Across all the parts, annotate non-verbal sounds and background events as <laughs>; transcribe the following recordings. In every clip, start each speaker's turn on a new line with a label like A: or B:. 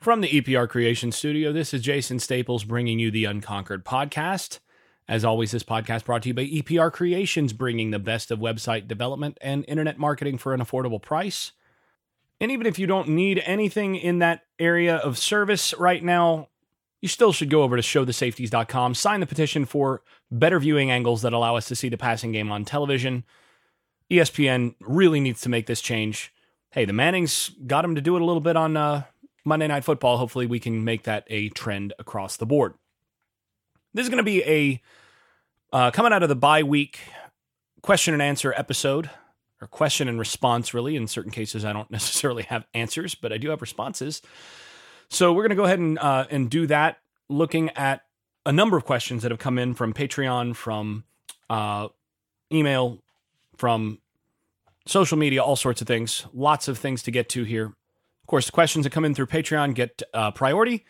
A: From the EPR Creation Studio, this is Jason Staples bringing you the Unconquered podcast. As always, this podcast brought to you by EPR Creations, bringing the best of website development and internet marketing for an affordable price. And even if you don't need anything in that area of service right now, you still should go over to showthesafeties.com, sign the petition for better viewing angles that allow us to see the passing game on television. ESPN really needs to make this change. Hey, the Mannings got him to do it a little bit on uh, Monday Night Football. Hopefully, we can make that a trend across the board. This is going to be a uh, coming out of the bye week question and answer episode, or question and response, really. In certain cases, I don't <laughs> necessarily have answers, but I do have responses. So we're going to go ahead and uh, and do that, looking at a number of questions that have come in from Patreon, from uh, email, from social media, all sorts of things. Lots of things to get to here course, the questions that come in through Patreon get uh, priority.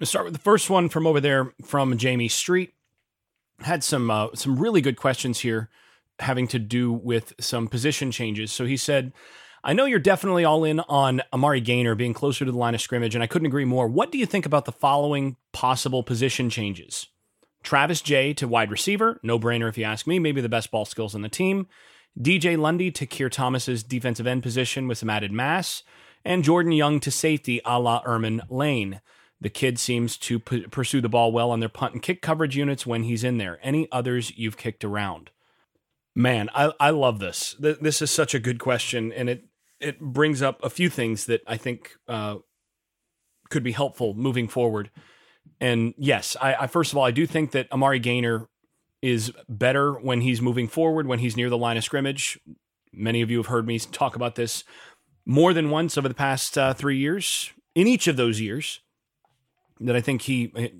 A: To start with the first one from over there from Jamie Street. Had some uh, some really good questions here having to do with some position changes. So he said, I know you're definitely all in on Amari Gainer being closer to the line of scrimmage, and I couldn't agree more. What do you think about the following possible position changes? Travis Jay to wide receiver, no brainer if you ask me, maybe the best ball skills on the team. DJ Lundy to Keir Thomas's defensive end position with some added mass and Jordan Young to safety a la Ermon Lane. The kid seems to p- pursue the ball well on their punt and kick coverage units when he's in there. Any others you've kicked around? Man, I, I love this. This is such a good question, and it it brings up a few things that I think uh, could be helpful moving forward. And yes, I, I first of all I do think that Amari Gainer is better when he's moving forward, when he's near the line of scrimmage. Many of you have heard me talk about this more than once over the past uh, three years. In each of those years, that I think he,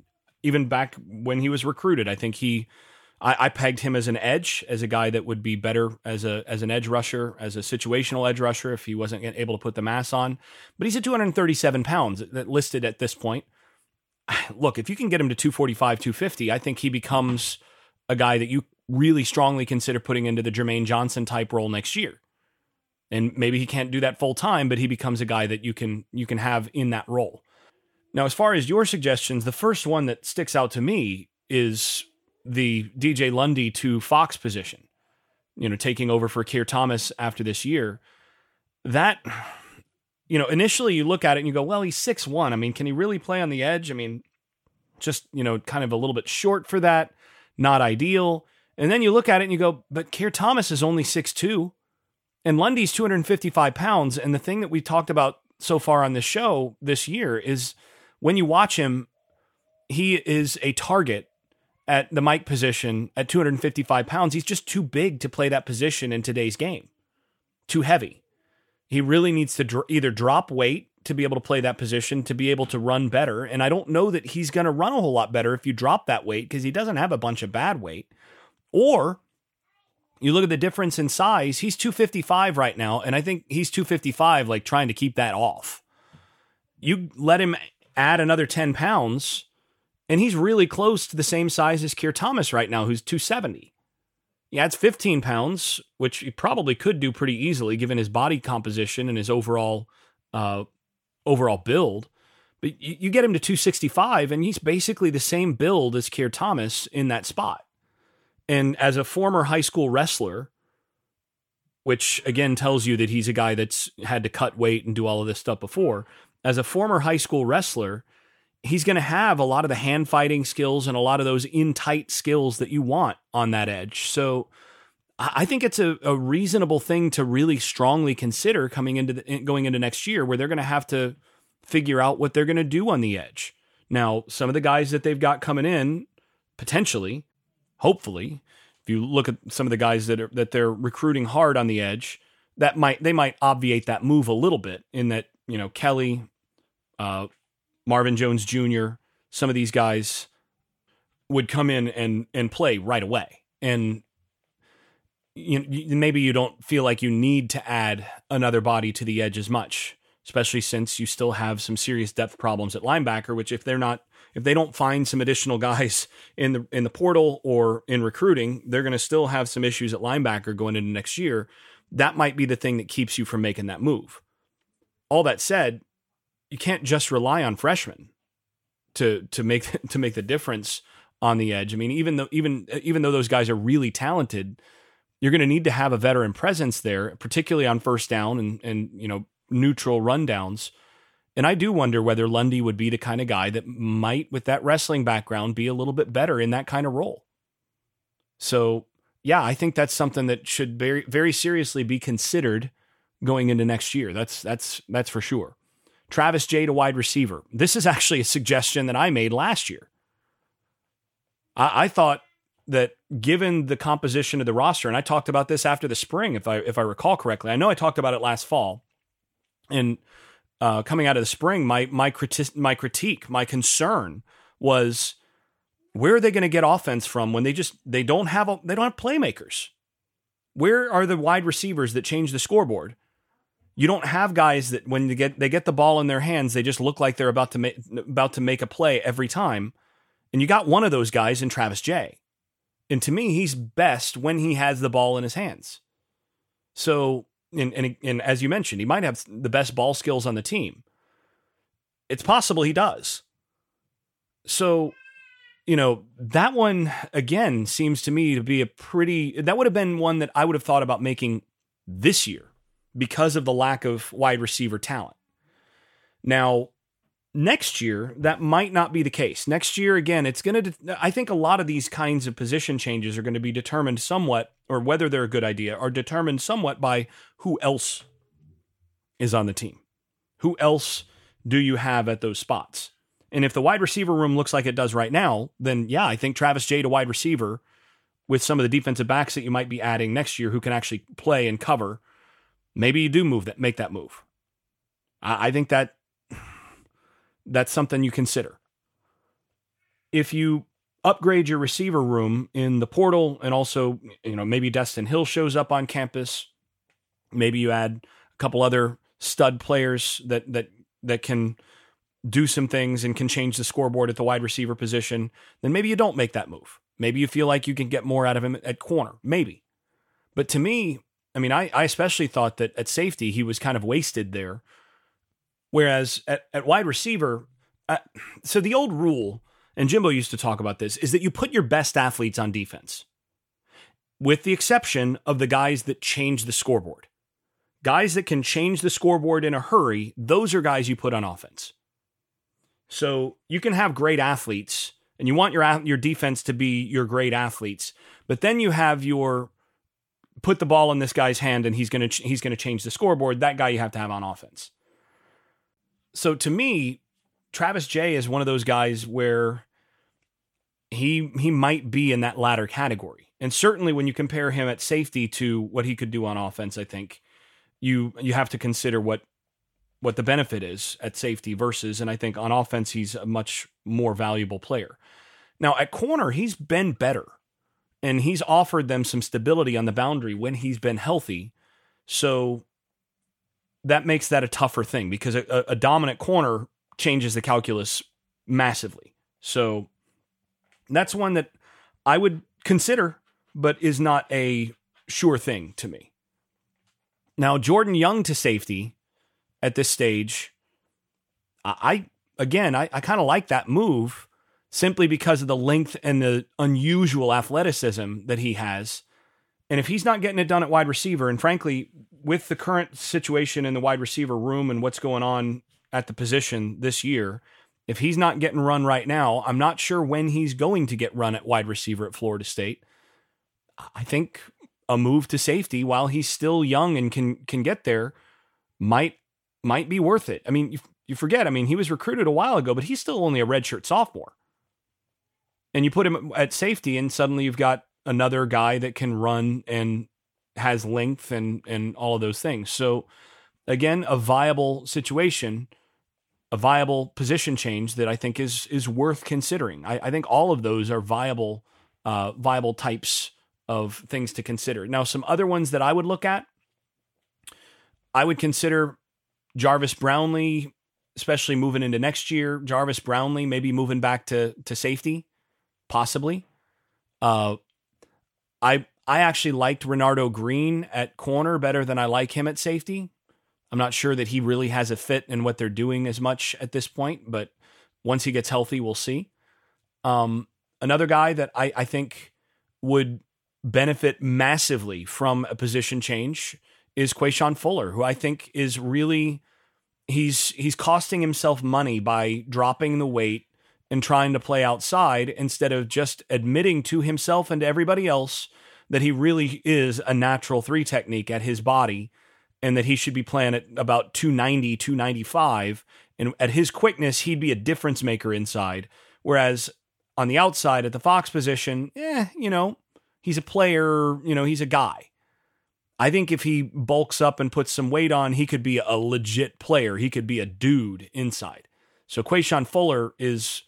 A: even back when he was recruited, I think he, I, I, pegged him as an edge, as a guy that would be better as a as an edge rusher, as a situational edge rusher if he wasn't able to put the mass on. But he's at 237 pounds that listed at this point. <sighs> Look, if you can get him to 245, 250, I think he becomes a guy that you really strongly consider putting into the Jermaine Johnson type role next year and maybe he can't do that full time, but he becomes a guy that you can you can have in that role. Now, as far as your suggestions, the first one that sticks out to me is the DJ Lundy to Fox position. You know, taking over for Keir Thomas after this year. That you know, initially you look at it and you go, well, he's six one. I mean, can he really play on the edge? I mean, just, you know, kind of a little bit short for that, not ideal. And then you look at it and you go, but Keir Thomas is only six two. And Lundy's 255 pounds. And the thing that we talked about so far on this show this year is when you watch him, he is a target at the Mike position at 255 pounds. He's just too big to play that position in today's game, too heavy. He really needs to dr- either drop weight to be able to play that position, to be able to run better. And I don't know that he's going to run a whole lot better if you drop that weight because he doesn't have a bunch of bad weight. Or you look at the difference in size, he's 255 right now, and I think he's 255, like trying to keep that off. You let him add another 10 pounds, and he's really close to the same size as Keir Thomas right now, who's 270. He adds 15 pounds, which he probably could do pretty easily given his body composition and his overall uh, overall build. But you, you get him to 265, and he's basically the same build as Keir Thomas in that spot. And as a former high school wrestler, which again tells you that he's a guy that's had to cut weight and do all of this stuff before, as a former high school wrestler, he's going to have a lot of the hand fighting skills and a lot of those in tight skills that you want on that edge. So I think it's a, a reasonable thing to really strongly consider coming into the, going into next year where they're going to have to figure out what they're going to do on the edge. Now, some of the guys that they've got coming in potentially hopefully, if you look at some of the guys that are that they're recruiting hard on the edge, that might they might obviate that move a little bit in that you know Kelly, uh, Marvin Jones Jr., some of these guys would come in and and play right away, and you, maybe you don't feel like you need to add another body to the edge as much, especially since you still have some serious depth problems at linebacker. Which if they're not if they don't find some additional guys <laughs> in the in the portal or in recruiting, they're going to still have some issues at linebacker going into next year. That might be the thing that keeps you from making that move. All that said, you can't just rely on freshmen to to make <laughs> to make the difference on the edge. I mean, even though even even though those guys are really talented, you're going to need to have a veteran presence there, particularly on first down and and you know neutral rundowns. And I do wonder whether Lundy would be the kind of guy that might, with that wrestling background, be a little bit better in that kind of role. So, yeah, I think that's something that should very, very seriously be considered going into next year. That's that's that's for sure. Travis Jay to wide receiver. This is actually a suggestion that I made last year. I, I thought that given the composition of the roster, and I talked about this after the spring, if I if I recall correctly. I know I talked about it last fall, and uh, coming out of the spring, my my criti- my critique, my concern was where are they going to get offense from when they just they don't have a, they don't have playmakers? Where are the wide receivers that change the scoreboard? You don't have guys that when they get they get the ball in their hands, they just look like they're about to make about to make a play every time. And you got one of those guys in Travis Jay. And to me, he's best when he has the ball in his hands. So, and, and, and as you mentioned, he might have the best ball skills on the team. It's possible he does. So, you know, that one again seems to me to be a pretty, that would have been one that I would have thought about making this year because of the lack of wide receiver talent. Now, next year that might not be the case next year again it's going to i think a lot of these kinds of position changes are going to be determined somewhat or whether they're a good idea are determined somewhat by who else is on the team. Who else do you have at those spots? And if the wide receiver room looks like it does right now then yeah i think travis jay to wide receiver with some of the defensive backs that you might be adding next year who can actually play and cover maybe you do move that make that move. I, I think that <sighs> that's something you consider. If you upgrade your receiver room in the portal and also, you know, maybe Destyn Hill shows up on campus, maybe you add a couple other stud players that that that can do some things and can change the scoreboard at the wide receiver position, then maybe you don't make that move. Maybe you feel like you can get more out of him at corner, maybe. But to me, I mean, I, I especially thought that at safety, he was kind of wasted there Whereas at, at wide receiver, uh, so the old rule, and Jimbo used to talk about this, is that you put your best athletes on defense, with the exception of the guys that change the scoreboard. Guys that can change the scoreboard in a hurry, those are guys you put on offense. So you can have great athletes, and you want your your defense to be your great athletes, but then you have your put the ball in this guy's hand and he's gonna he's gonna change the scoreboard. That guy you have to have on offense so to me, Travis Jay is one of those guys where he he might be in that latter category. And certainly when you compare him at safety to what he could do on offense, I think you you have to consider what what the benefit is at safety versus and I think on offense he's a much more valuable player. Now at corner he's been better and he's offered them some stability on the boundary when he's been healthy. So that makes that a tougher thing because a, a dominant corner changes the calculus massively. So that's one that I would consider, but is not a sure thing to me. Now, Jordan Young to safety at this stage, I again, I, I kind of like that move simply because of the length and the unusual athleticism that he has. And if he's not getting it done at wide receiver, and frankly, with the current situation in the wide receiver room and what's going on at the position this year, if he's not getting run right now, I'm not sure when he's going to get run at wide receiver at Florida State. I think a move to safety while he's still young and can can get there might might be worth it. I mean, you, you forget, I mean, he was recruited a while ago, but he's still only a redshirt sophomore. And you put him at safety and suddenly you've got another guy that can run and has length and and all of those things. So again, a viable situation, a viable position change that I think is is worth considering. I, I think all of those are viable uh, viable types of things to consider. Now, some other ones that I would look at, I would consider Jarvis Brownlee, especially moving into next year. Jarvis Brownlee maybe moving back to to safety, possibly. Uh, I I actually liked Renardo Green at corner better than I like him at safety. I'm not sure that he really has a fit in what they're doing as much at this point, but once he gets healthy, we'll see. Um, another guy that I, I think would benefit massively from a position change is Quashon Fuller, who I think is really he's he's costing himself money by dropping the weight and trying to play outside instead of just admitting to himself and to everybody else that he really is a natural three technique at his body and that he should be playing at about 290 295 and at his quickness he'd be a difference maker inside whereas on the outside at the fox position eh you know he's a player you know he's a guy I think if he bulks up and puts some weight on, he could be a legit player. He could be a dude inside. So Quashon Fuller is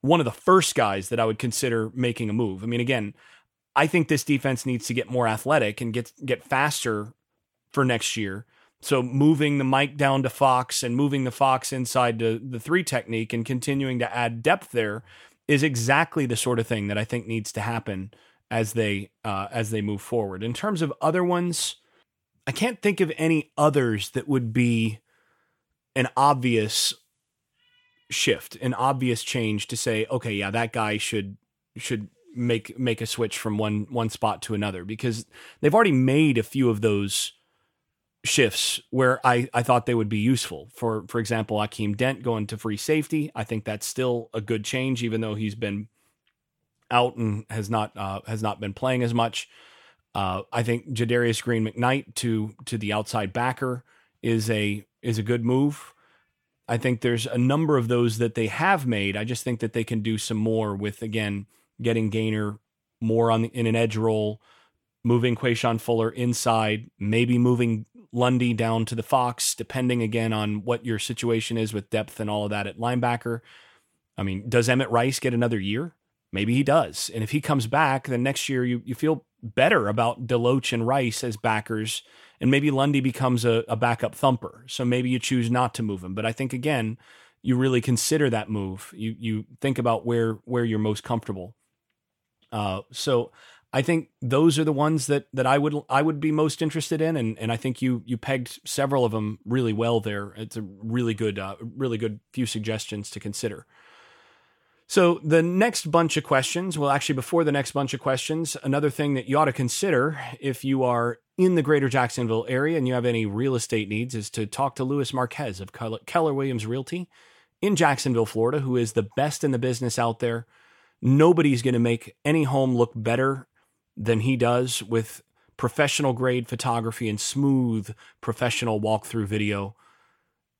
A: one of the first guys that I would consider making a move. I mean, again, I think this defense needs to get more athletic and get get faster for next year. So moving the Mike down to Fox and moving the Fox inside to the three technique and continuing to add depth there is exactly the sort of thing that I think needs to happen as they uh, as they move forward. In terms of other ones, I can't think of any others that would be an obvious shift, an obvious change to say, okay, yeah, that guy should should make make a switch from one one spot to another because they've already made a few of those shifts where I, I thought they would be useful. For for example, Akeem Dent going to free safety. I think that's still a good change, even though he's been out and has not uh, has not been playing as much. Uh, I think Jadarius Green McKnight to to the outside backer is a is a good move. I think there's a number of those that they have made. I just think that they can do some more with again getting Gainer more on the, in an edge role, moving Quashon Fuller inside, maybe moving Lundy down to the Fox, depending again on what your situation is with depth and all of that at linebacker. I mean, does Emmett Rice get another year? Maybe he does. And if he comes back, then next year you, you feel better about Deloach and Rice as backers. And maybe Lundy becomes a, a backup thumper. So maybe you choose not to move him. But I think again, you really consider that move. You you think about where where you're most comfortable. Uh, so I think those are the ones that that I would I would be most interested in, and and I think you you pegged several of them really well there. It's a really good uh, really good few suggestions to consider. So, the next bunch of questions, well, actually, before the next bunch of questions, another thing that you ought to consider if you are in the greater Jacksonville area and you have any real estate needs is to talk to Louis Marquez of Keller Williams Realty in Jacksonville, Florida, who is the best in the business out there. Nobody's going to make any home look better than he does with professional grade photography and smooth professional walkthrough video.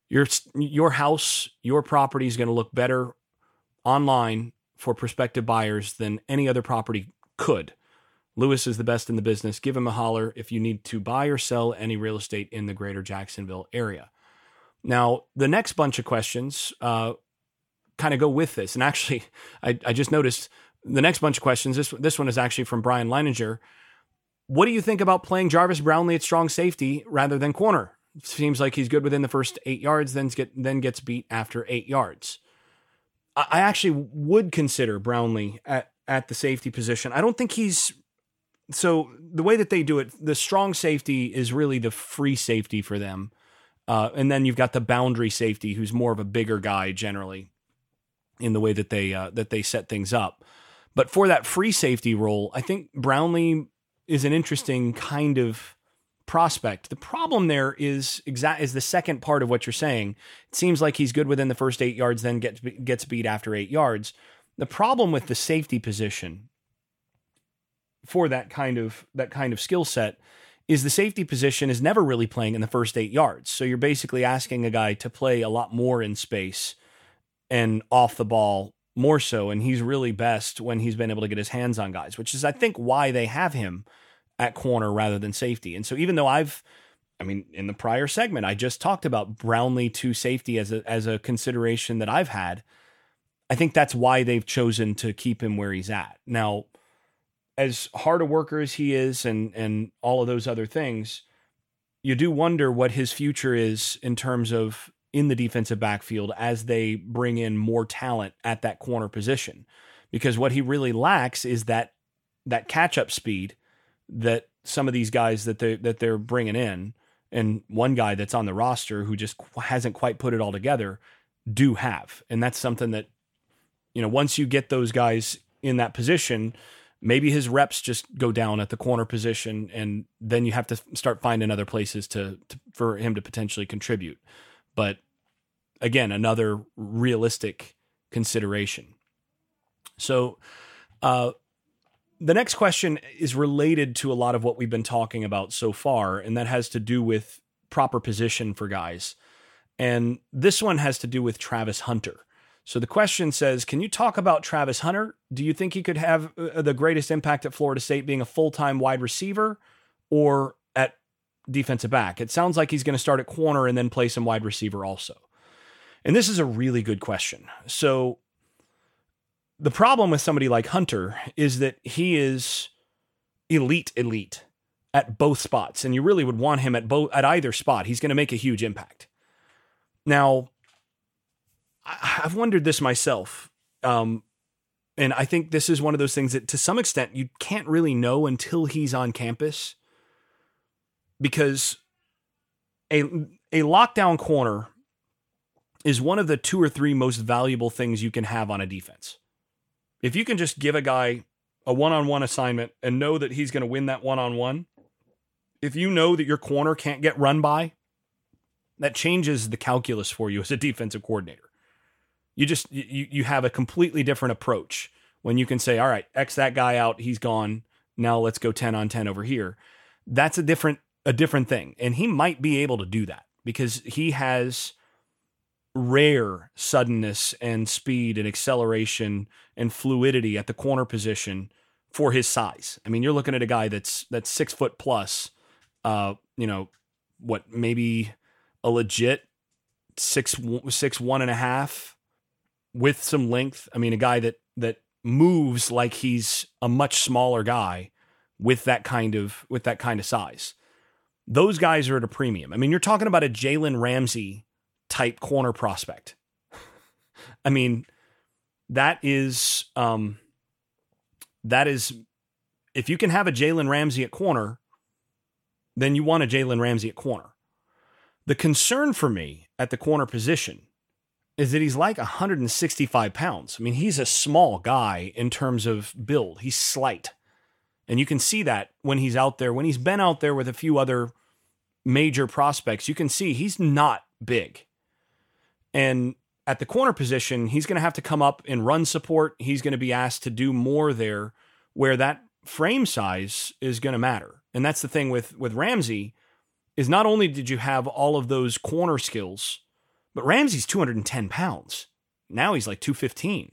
A: Your, your house, your property is going to look better online for prospective buyers than any other property could. Lewis is the best in the business. Give him a holler if you need to buy or sell any real estate in the greater Jacksonville area. Now, the next bunch of questions uh, kind of go with this. And actually, <laughs> I, I, just noticed the next bunch of questions, this, this one is actually from Brian Leininger. What do you think about playing Jarvis Brownlee at strong safety rather than corner? Seems like he's good within the first eight yards, then, get, then gets beat after eight yards. I actually would consider Brownlee at, at the safety position. I don't think he's so the way that they do it, the strong safety is really the free safety for them. Uh, and then you've got the boundary safety, who's more of a bigger guy generally in the way that they uh, that they set things up. But for that free safety role, I think Brownlee is an interesting kind of prospect. The problem there is exact is the second part of what you're saying. It seems like he's good within the first eight yards, then gets gets beat after eight yards. The problem with the safety position for that kind of that kind of skill set is the safety position is never really playing in the first eight yards. So you're basically asking a guy to play a lot more in space and off the ball more so. And he's really best when he's been able to get his hands on guys, which is I think why they have him at corner rather than safety. And so even though I've I mean, in the prior segment, I just talked about Brownlee to safety as a as a consideration that I've had. I think that's why they've chosen to keep him where he's at. Now, as hard a worker as he is and and all of those other things, you do wonder what his future is in terms of in the defensive backfield as they bring in more talent at that corner position. Because what he really lacks is that that catch up speed that some of these guys that they that they're bringing in and one guy that's on the roster who just hasn't quite put it all together do have. And that's something that, you know, once you get those guys in that position, maybe his reps just go down at the corner position and then you have to start finding other places to, to for him to potentially contribute. But again, another realistic consideration. So, uh, the next question is related to a lot of what we've been talking about so far, and that has to do with proper position for guys. And this one has to do with Travis Hunter. So the question says, can you talk about Travis Hunter? Do you think he could have uh, the greatest impact at Florida State being a full time wide receiver or defensive back? It sounds like he's going to start at corner and then play some wide receiver also. And this is a really good question. So the problem with somebody like Hunter is that he is elite, elite at both spots, and you really would want him at both at either spot. He's going to make a huge impact. Now, I've wondered this myself, um, and I think this is one of those things that, to some extent, you can't really know until he's on campus, because a a lockdown corner is one of the two or three most valuable things you can have on a defense if you can just give a guy a one-on-one assignment and know that he's going to win that one-on-one, if you know that your corner can't get run by, that changes the calculus for you as a defensive coordinator. You just you you have a completely different approach when you can say, "All right, X that guy out, he's gone. Now let's go 10 on 10 over here." That's a different a different thing. And he might be able to do that because he has rare suddenness and speed and acceleration and fluidity at the corner position for his size. I mean, you're looking at a guy that's that's six foot plus, uh, you know, what maybe a legit six six one and a half with some length. I mean, a guy that that moves like he's a much smaller guy with that kind of with that kind of size. Those guys are at a premium. I mean, you're talking about a Jalen Ramsey type corner prospect. <laughs> I mean, that is um, that is if you can have a Jalen Ramsey at corner, then you want a Jalen Ramsey at corner. The concern for me at the corner position is that he's like 165 pounds. I mean, he's a small guy in terms of build. He's slight. And you can see that when he's out there, when he's been out there with a few other major prospects, you can see he's not big. And at the corner position, he's going to have to come up and run support. He's going to be asked to do more there where that frame size is going to matter. And that's the thing with with Ramsey is not only did you have all of those corner skills, but Ramsey's 210 pounds. Now he's like 215.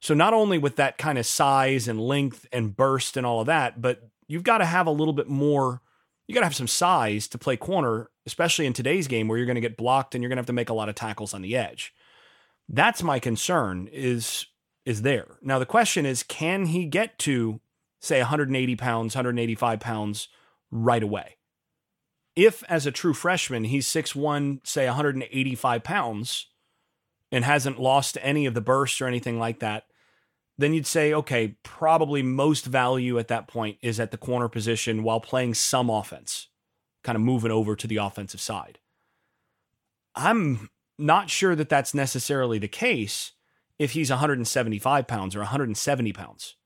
A: So not only with that kind of size and length and burst and all of that, but you've got to have a little bit more you got to have some size to play corner, especially in today's game where you're going to get blocked and you're going to have to make a lot of tackles on the edge. That's my concern is is there. Now the question is can he get to say 180 pounds, 185 pounds right away? If as a true freshman he's 6'1, say 185 pounds and hasn't lost any of the bursts or anything like that, then you'd say, okay, probably most value at that point is at the corner position while playing some offense, kind of moving over to the offensive side. I'm not sure that that's necessarily the case if he's 175 pounds or 170 pounds.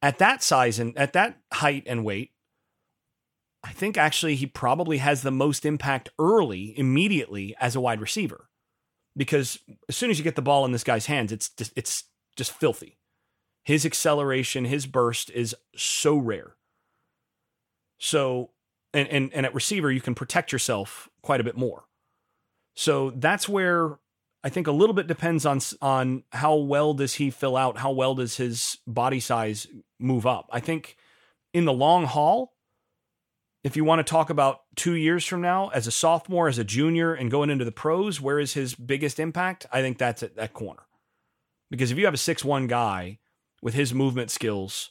A: At that size and at that height and weight, I think actually he probably has the most impact early, immediately as a wide receiver. Because as soon as you get the ball in this guy's hands, it's it's just filthy. His acceleration, his burst is so rare. So, and, and, and at receiver, you can protect yourself quite a bit more. So that's where I think a little bit depends on on how well does he fill out, how well does his body size move up. I think in the long haul, if you want to talk about two years from now as a sophomore, as a junior, and going into the pros, where is his biggest impact? I think that's at that corner. Because if you have a six one guy with his movement skills,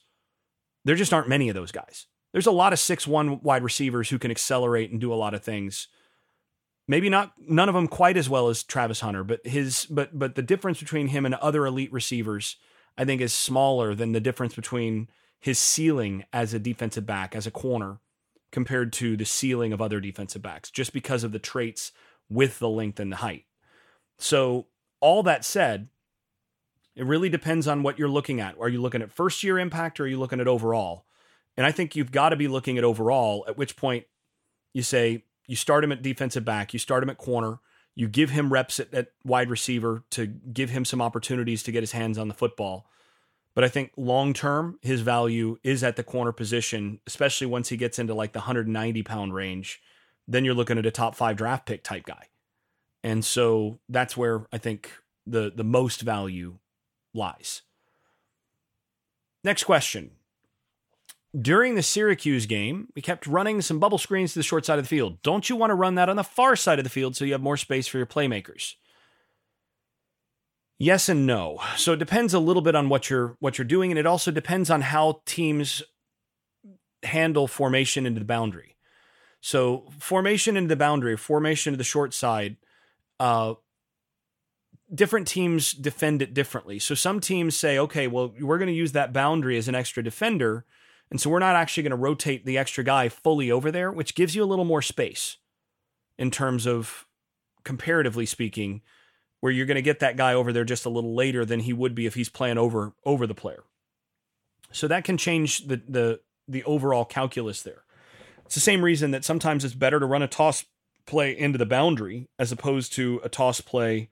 A: there just aren't many of those guys. There's a lot of six one wide receivers who can accelerate and do a lot of things. Maybe not none of them quite as well as Travis Hunter, but his but but the difference between him and other elite receivers, I think, is smaller than the difference between his ceiling as a defensive back, as a corner, compared to the ceiling of other defensive backs, just because of the traits with the length and the height. So, all that said, it really depends on what you're looking at. Are you looking at first year impact or are you looking at overall? And I think you've got to be looking at overall, at which point you say you start him at defensive back, you start him at corner, you give him reps at, at wide receiver to give him some opportunities to get his hands on the football. But I think long term, his value is at the corner position, especially once he gets into like the 190 pound range. Then you're looking at a top five draft pick type guy. And so that's where I think the the most value lies. Next question. During the Syracuse game, we kept running some bubble screens to the short side of the field. Don't you want to run that on the far side of the field so you have more space for your playmakers? Yes and no. So it depends a little bit on what you're what you're doing and it also depends on how teams handle formation into the boundary. So formation into the boundary, formation to the short side, uh, different teams defend it differently. So some teams say, okay, well, we're going to use that boundary as an extra defender. And so we're not actually going to rotate the extra guy fully over there, which gives you a little more space in terms of comparatively speaking, where you're going to get that guy over there just a little later than he would be if he's playing over over the player. So that can change the the the overall calculus there. It's the same reason that sometimes it's better to run a toss play into the boundary as opposed to a toss play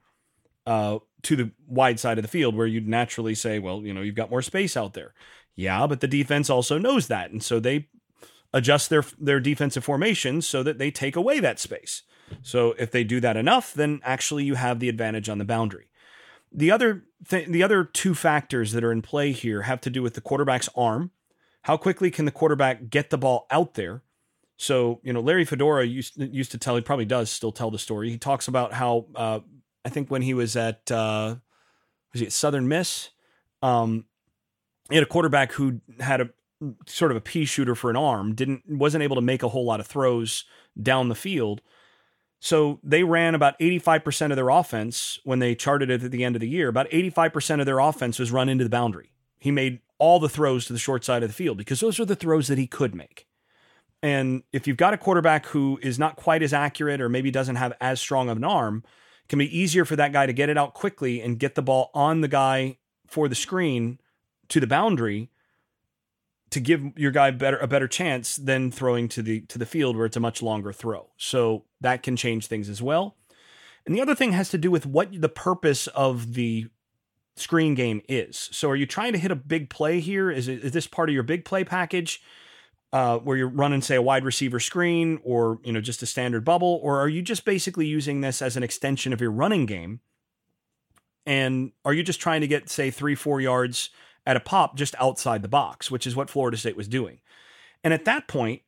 A: uh, to the wide side of the field where you'd naturally say, well, you know, you've got more space out there. Yeah, but the defense also knows that, and so they adjust their their defensive formations so that they take away that space. So if they do that enough, then actually you have the advantage on the boundary. The other th- the other two factors that are in play here have to do with the quarterback's arm. How quickly can the quarterback get the ball out there? So, you know, Larry Fedora used, used to tell, he probably does still tell the story. He talks about how uh, I think when he was at uh, was he at Southern Miss, um, he had a quarterback who had a sort of a pea shooter for an arm, didn't wasn't able to make a whole lot of throws down the field. So they ran about 85% of their offense when they charted it at the end of the year. About 85% of their offense was run into the boundary. He made all the throws to the short side of the field because those are the throws that he could make. And if you've got a quarterback who is not quite as accurate or maybe doesn't have as strong of an arm, can be easier for that guy to get it out quickly and get the ball on the guy for the screen to the boundary to give your guy better a better chance than throwing to the to the field where it's a much longer throw. So that can change things as well. And the other thing has to do with what the purpose of the screen game is. So are you trying to hit a big play here? Is it, is this part of your big play package? Uh, where you're running, say, a wide receiver screen or you know just a standard bubble, or are you just basically using this as an extension of your running game? And are you just trying to get, say, three, four yards at a pop just outside the box, which is what Florida State was doing? And at that point,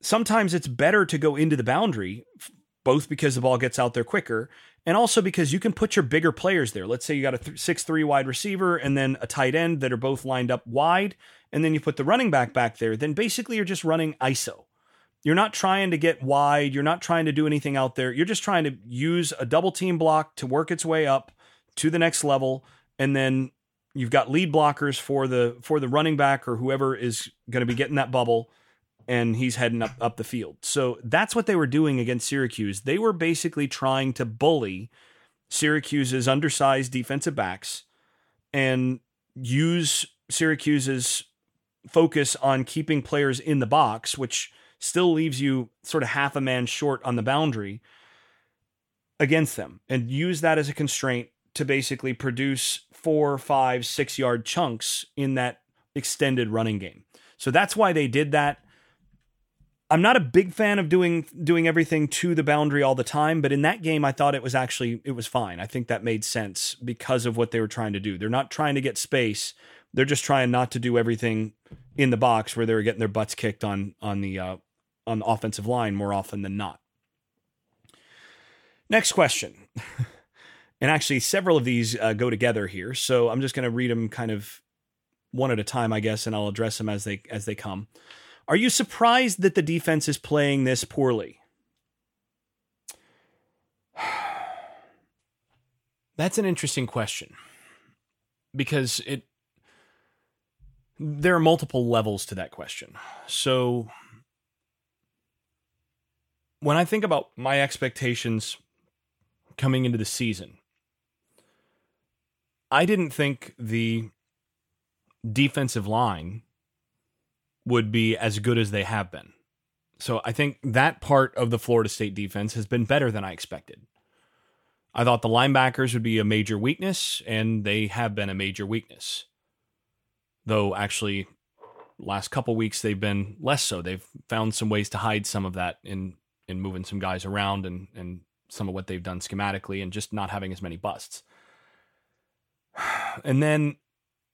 A: sometimes it's better to go into the boundary, both because the ball gets out there quicker and also because you can put your bigger players there. Let's say you got a six three wide receiver and then a tight end that are both lined up wide, and then you put the running back back there. Then basically you're just running ISO. You're not trying to get wide. You're not trying to do anything out there. You're just trying to use a double team block to work its way up to the next level, and then you've got lead blockers for the for the running back or whoever is going to be getting that bubble and he's heading up up the field. So that's what they were doing against Syracuse. They were basically trying to bully Syracuse's undersized defensive backs and use Syracuse's focus on keeping players in the box, which still leaves you sort of half a man short on the boundary against them, and use that as a constraint to basically produce four, five, six yard chunks in that extended running game. So that's why they did that. I'm not a big fan of doing doing everything to the boundary all the time, but in that game I thought it was actually it was fine. I think that made sense because of what they were trying to do. They're not trying to get space. They're just trying not to do everything in the box where they were getting their butts kicked on on the uh, on the offensive line more often than not. Next question. <laughs> and actually several of these uh, go together here, so I'm just going to read them kind of one at a time, I guess, and I'll address them as they as they come. Are you surprised that the defense is playing this poorly? <sighs> That's an interesting question because it there are multiple levels to that question. So when I think about my expectations coming into the season, I didn't think the defensive line would be as good as they have been. So I think that part of the Florida State defense has been better than I expected. I thought the linebackers would be a major weakness, and they have been a major weakness. Though, actually, last couple weeks they've been less so. They've found some ways to hide some of that in in moving some guys around and and some of what they've done schematically and just not having as many busts. <sighs> And then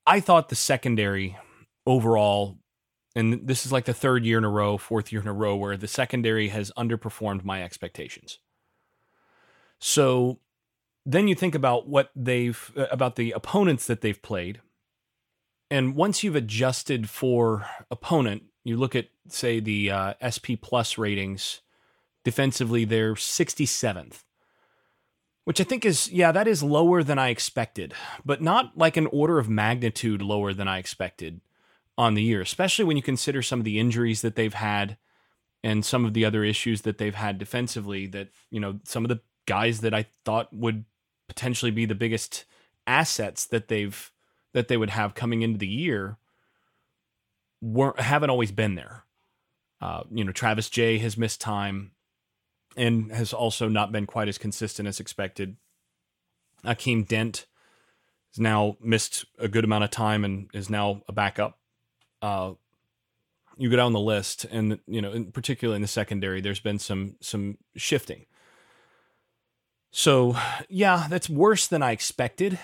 A: I thought the secondary overall, and this is like the third year in a row, fourth year in a row, where the secondary has underperformed my expectations. So then you think about what they've, uh, about the opponents that they've played. And once you've adjusted for opponent, you look at, say, the uh, SP plus ratings defensively, they're 67th which I think is, yeah, that is lower than I expected, but not like an order of magnitude lower than I expected on the year, especially when you consider some of the injuries that they've had and some of the other issues that they've had defensively. That, you know, some of the guys that I thought would potentially be the biggest assets that they've that they would have coming into the year weren't haven't always been there. Uh, you know, Travis Jay has missed time and has also not been quite as consistent as expected. Akeem Dent has now missed a good amount of time and is now a backup. Uh, you go down the list, and you know, in, particularly in the secondary, there's been some some shifting. So, yeah, that's worse than I expected.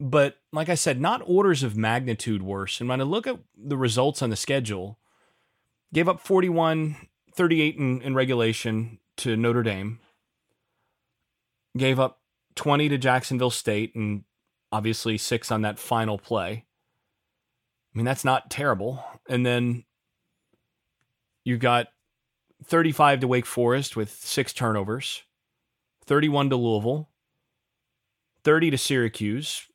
A: But like I said, not orders of magnitude worse. And when I look at the results on the schedule, gave up 41, 38 in, in regulation, to Notre Dame, gave up 20 to Jacksonville State, and obviously six on that final play. I mean, that's not terrible. And then you've got 35 to Wake Forest with six turnovers, 31 to Louisville, 30 to Syracuse,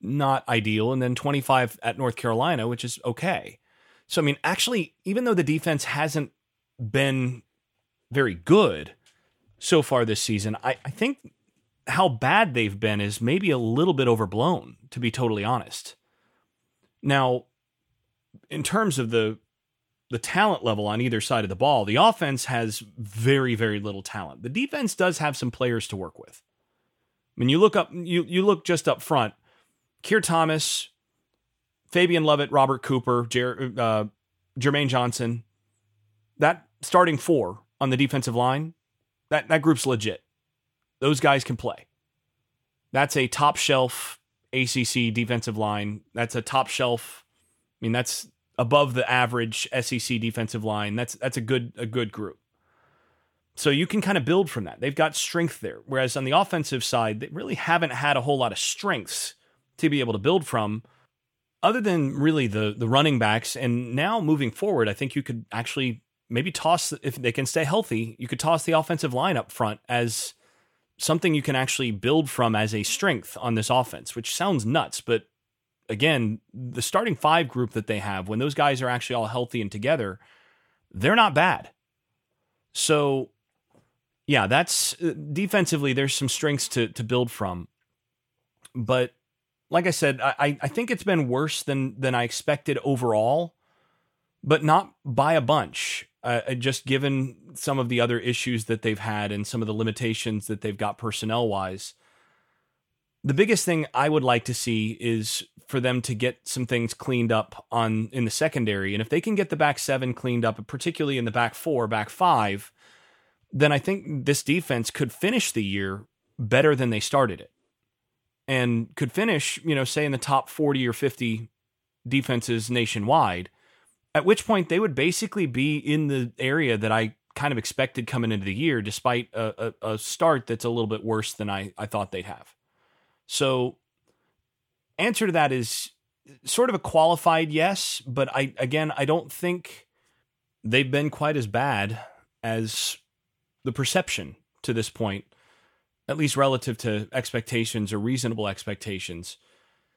A: not ideal, and then 25 at North Carolina, which is okay. So, I mean, actually, even though the defense hasn't been very good so far this season. I, I think how bad they've been is maybe a little bit overblown, to be totally honest. Now, in terms of the the talent level on either side of the ball, the offense has very, very little talent. The defense does have some players to work with. I mean, you look up, you you look just up front. Keir Thomas, Fabian Lovett, Robert Cooper, Jer- uh, Jermaine Johnson. That starting four on the defensive line, that, that group's legit. Those guys can play. That's a top shelf ACC defensive line. That's a top shelf. I mean, that's above the average SEC defensive line. That's that's a good a good group. So you can kind of build from that. They've got strength there. Whereas on the offensive side, they really haven't had a whole lot of strengths to be able to build from, other than really the the running backs. And now moving forward, I think you could actually maybe toss if they can stay healthy, you could toss the offensive line up front as something you can actually build from as a strength on this offense, which sounds nuts, but again, the starting five group that they have, when those guys are actually all healthy and together, they're not bad. So, yeah, that's uh, defensively, there's some strengths to, to build from. But like I said, I, I think it's been worse than than I expected overall, but not by a bunch uh, uh, just given some of the other issues that they've had and some of the limitations that they've got personnel wise. The biggest thing I would like to see is for them to get some things cleaned up on in the secondary, and if they can get the back seven cleaned up, particularly in the back four, back five, then I think this defense could finish the year better than they started it, and could finish, you know, say in the top forty or fifty defenses nationwide at which point they would basically be in the area that I kind of expected coming into the year, despite a, a, a start that's a little bit worse than I, I thought they'd have. So, answer to that is sort of a qualified yes, but I again I don't think they've been quite as bad as the perception to this point, at least relative to expectations or reasonable expectations.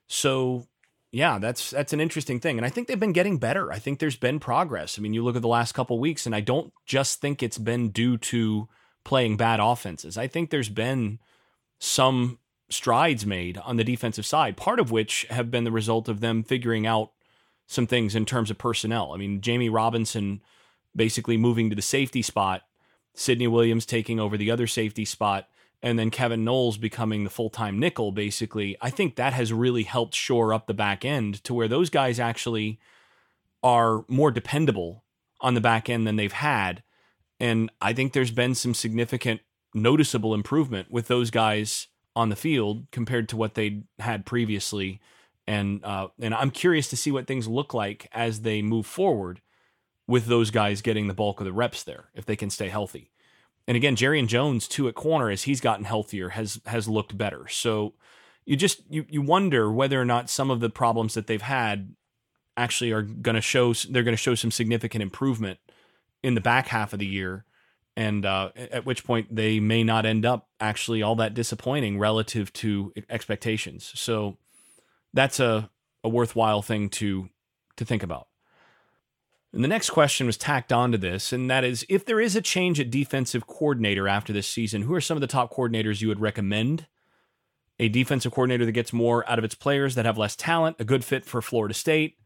A: So yeah, that's that's an interesting thing, and I think they've been getting better. I think there's been progress. I mean, you look at the last couple weeks, and I don't just think it's been due to playing bad offenses. I think there's been some strides made on the defensive side, part of which have been the result of them figuring out some things in terms of personnel. I mean, Jamie Robinson basically moving to the safety spot, Sidney Williams taking over the other safety spot and then Kevin Knowles becoming the full time nickel, basically, I think that has really helped shore up the back end to where those guys actually are more dependable on the back end than they've had. And I think there's been some significant noticeable improvement with those guys on the field compared to what they had previously. And uh, and I'm curious to see what things look like as they move forward with those guys getting the bulk of the reps there if they can stay healthy. And again, Jarrian Jones too at corner as he's gotten healthier has has looked better. So you just you you wonder whether or not some of the problems that they've had actually are going to show they're going to show some significant improvement in the back half of the year and uh, at which point they may not end up actually all that disappointing relative to expectations. So that's a, a worthwhile thing to to think about. And the next question was tacked onto this, and that is if there is a change at defensive coordinator after this season, who are some of the top coordinators you would recommend? A defensive coordinator that gets more out of its players that have less talent, a good fit for Florida State.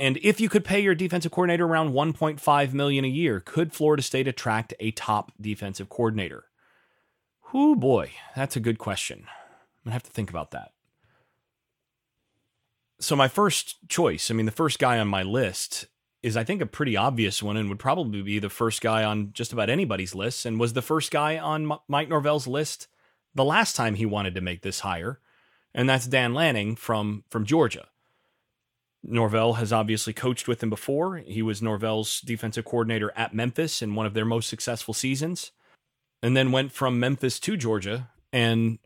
A: And if you could pay your defensive coordinator around 1.5 million a year, could Florida State attract a top defensive coordinator? Whoo boy, that's a good question. I'm gonna have to think about that. So my first choice, I mean the first guy on my list is I think a pretty obvious one and would probably be the first guy on just about anybody's list and was the first guy on Mike Norvell's list the last time he wanted to make this hire and that's Dan Lanning from from Georgia. Norvell has obviously coached with him before. He was Norvell's defensive coordinator at Memphis in one of their most successful seasons and then went from Memphis to Georgia and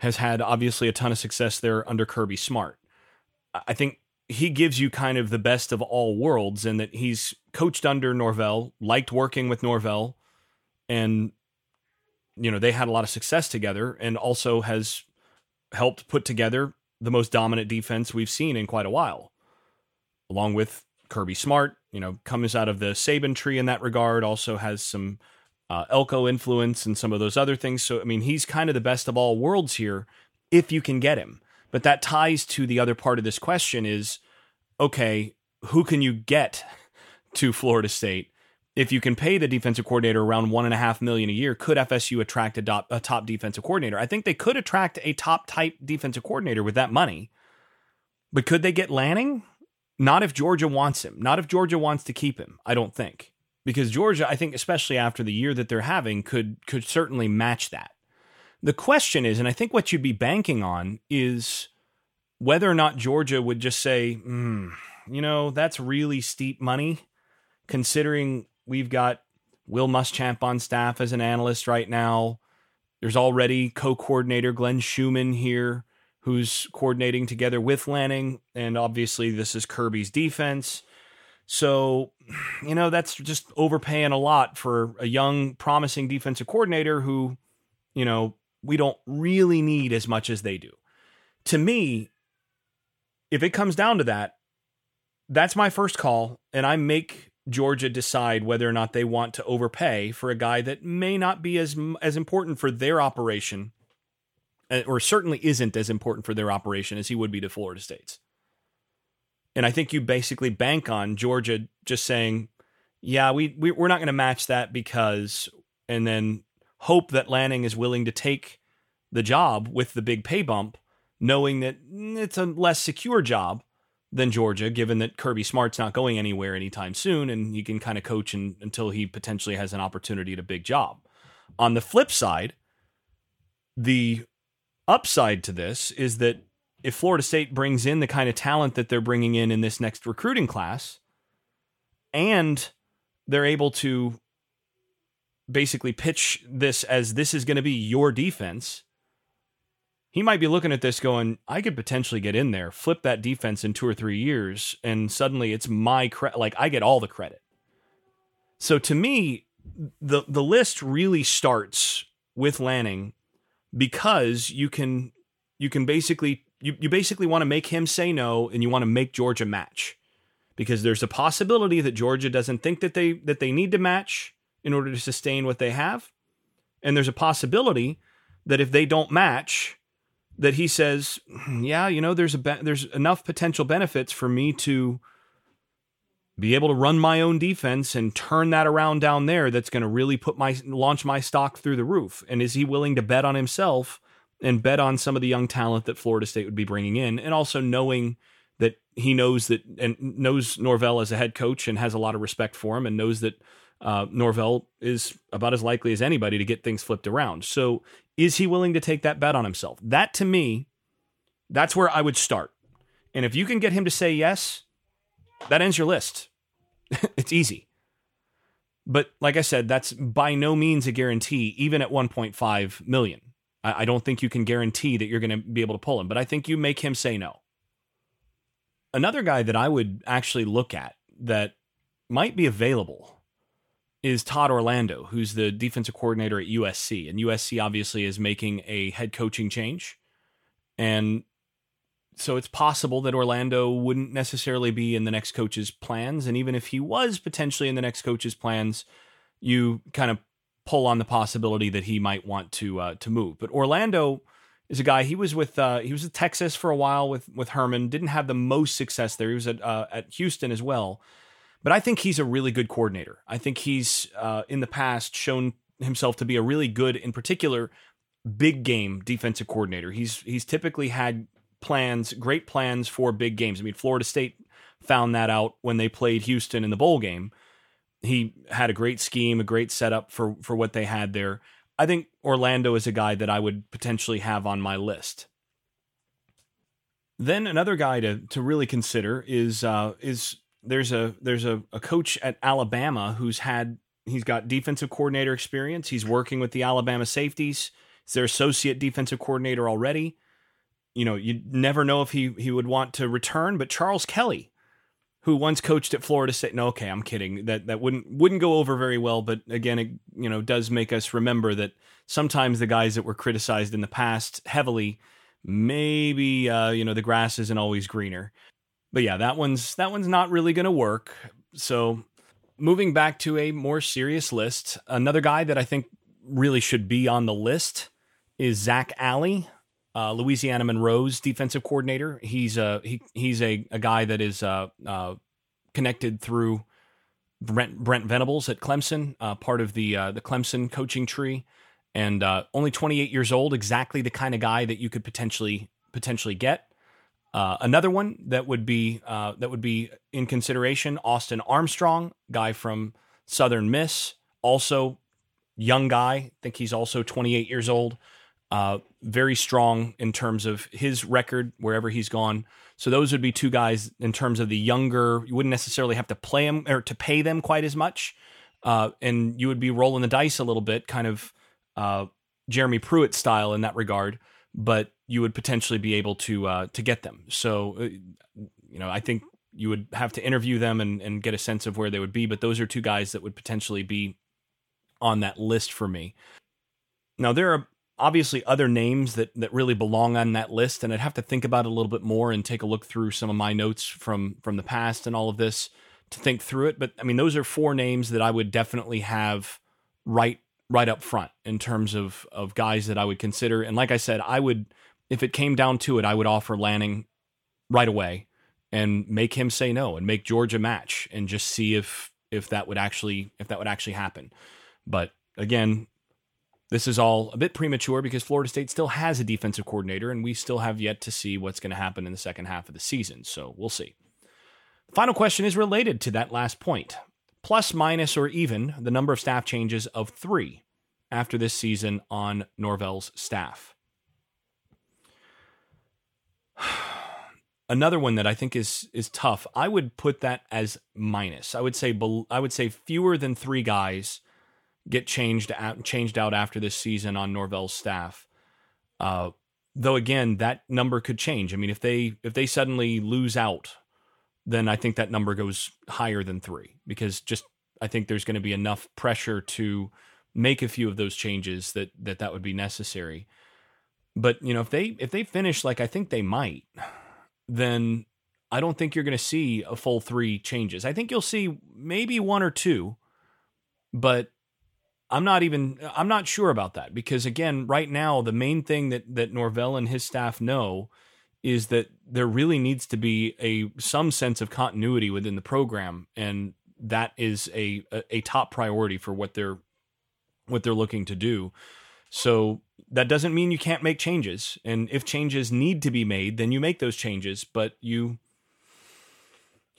A: has had obviously a ton of success there under Kirby Smart. I think he gives you kind of the best of all worlds in that he's coached under Norvell, liked working with Norvell, and you know they had a lot of success together, and also has helped put together the most dominant defense we've seen in quite a while, along with Kirby Smart. You know, comes out of the Saban tree in that regard. Also has some uh, Elko influence and some of those other things. So I mean, he's kind of the best of all worlds here if you can get him. But that ties to the other part of this question is okay, who can you get <laughs> to Florida State? If you can pay the defensive coordinator around one and a half million a year, could FSU attract a, a top defensive coordinator? I think they could attract a top type defensive coordinator with that money. But could they get Lanning? Not if Georgia wants him. Not if Georgia wants to keep him. I don't think because Georgia, I think, especially after the year that they're having, could could certainly match that. The question is, and I think what you'd be banking on is whether or not Georgia would just say, mm, you know, that's really steep money, considering we've got Will Muschamp on staff as an analyst right now. There's already co-coordinator Glenn Schumann here, who's coordinating together with Lanning, and obviously this is Kirby's defense. So, you know, that's just overpaying a lot for a young, promising defensive coordinator who, you know, we don't really need as much as they do. To me, if it comes down to that, that's my first call, and I make Georgia decide whether or not they want to overpay for a guy that may not be as as important for their operation, Uh, or certainly isn't as important for their operation as he would be to Florida State's. And I think you basically bank on Georgia just saying, "Yeah, we, we we're not going to match that because," and then hope that Lanning is willing to take the job with the big pay bump, knowing that mm, it's a less secure job than Georgia, given that Kirby Smart's not going anywhere anytime soon, and he can kind of coach in, until he potentially has an opportunity at a big job. On the flip side, the upside to this is that if Florida State brings in the kind of talent that they're bringing in in this next recruiting class, and they're able to basically pitch this as this is going to be your defense, he might be looking at this going, I could potentially get in there, flip that defense in two or three years, and suddenly it's my credit. Like I get all the credit. So to me, the the list really starts with Lanning because you can you can basically you, you basically want to make him say no and you want to make Georgia match because there's a possibility that Georgia doesn't think that they that they need to match in order to sustain what they have. And there's a possibility that if they don't match, that he says, hmm, "Yeah, you know, there's a be- there's enough potential benefits for me to be able to run my own defense and turn that around down there that's going to really put my launch my stock through the roof and is he willing to bet on himself and bet on some of the young talent that Florida State would be bringing in and also knowing that he knows that and knows Norvell as a head coach and has a lot of respect for him and knows that uh, Norvell is about as likely as anybody to get things flipped around. So, is he willing to take that bet on himself? That to me, that's where I would start. And if you can get him to say yes, that ends your list. <laughs> it's easy. But like I said, that's by no means a guarantee, even at 1.5 million. I, I don't think you can guarantee that you're going to be able to pull him, but I think you make him say no. Another guy that I would actually look at that might be available is Todd Orlando, who's the defensive coordinator at USC. And USC obviously is making a head coaching change. And so it's possible that Orlando wouldn't necessarily be in the next coach's plans. And even if he was potentially in the next coach's plans, you kind of pull on the possibility that he might want to uh, to move. But Orlando is a guy. He was with uh, he was with Texas for a while with with Herman. Didn't have the most success there. He was at uh, at Houston as well. But I think he's a really good coordinator. I think he's uh, in the past shown himself to be a really good, in particular, big game defensive coordinator. He's he's typically had plans, great plans for big games. I mean, Florida State found that out when they played Houston in the bowl game. He had a great scheme, a great setup for for what they had there. I think Orlando is a guy that I would potentially have on my list. Then another guy to to really consider is uh, is there's a there's a, a coach at Alabama who's had he's got defensive coordinator experience. He's working with the Alabama safeties. He's their associate defensive coordinator already you know, you never know if he he would want to return. But Charles Kelly, who once coached at Florida State, no, okay, I'm kidding. That that wouldn't wouldn't go over very well. But again, it you know does make us remember that sometimes the guys that were criticized in the past heavily, maybe uh, you know the grass isn't always greener. But yeah, that one's that one's not really going to work. So moving back to a more serious list, another guy that I think really should be on the list is Zac Alley uh, Louisiana Monroe's defensive coordinator. He's a he, he's a, a guy that is uh, uh, connected through Brent, Brent Venables at Clemson, uh, part of the uh, the Clemson coaching tree, and uh, only 28 years old. Exactly the kind of guy that you could potentially potentially get. another one that would be that would be in consideration: Austin Armstrong, guy from Southern Miss, also young guy. I think he's also 28 years old. Uh, very strong in terms of his record wherever he's gone. So those would be two guys in terms of the younger. You wouldn't necessarily have to play them or to pay them quite as much, uh, and you would be rolling the dice a little bit, kind of uh, Jeremy Pruitt style in that regard. But you would potentially be able to uh, to get them. So uh, you know, I think you would have to interview them and, and get a sense of where they would be. But those are two guys that would potentially be on that list for me. Now there are obviously other names that that really belong on that list and I'd have to think about it a little bit more and take a look through some of my notes from from the past and all of this to think through it. But I mean those are four names that I would definitely have right right up front in terms of of guys that I would consider. And like I said I would if it came down to it I would offer Lanning right away and make him say no and make Georgia match and just see if if that would actually if that would actually happen. But again this is all a bit premature because Florida State still has a defensive coordinator, and we still have yet to see what's going to happen in the second half of the season. So we'll see. The final question is related to that last point plus, minus, or even the number of staff changes of three after this season on Norvell's staff. <sighs> Another one that I think is is tough. I would put that as minus. I would say I would say fewer than three guys get changed out, changed out after this season on Norvell's staff. Uh, though again, that number could change. I mean, if they if they suddenly lose out, then I think that number goes higher than three because just I think there's going to be enough pressure to make a few of those changes that that that would be necessary. But you know, if they if they finish like I think they might, then I don't think you're going to see a full three changes. I think you'll see maybe one or two, but I'm not even I'm not sure about that because again, right now the main thing that that Norvell and his staff know is that there really needs to be a some sense of continuity within the program and that is a a, top priority for what they're what they're looking to do. So that doesn't mean you can't make changes and if changes need to be made then you make those changes but you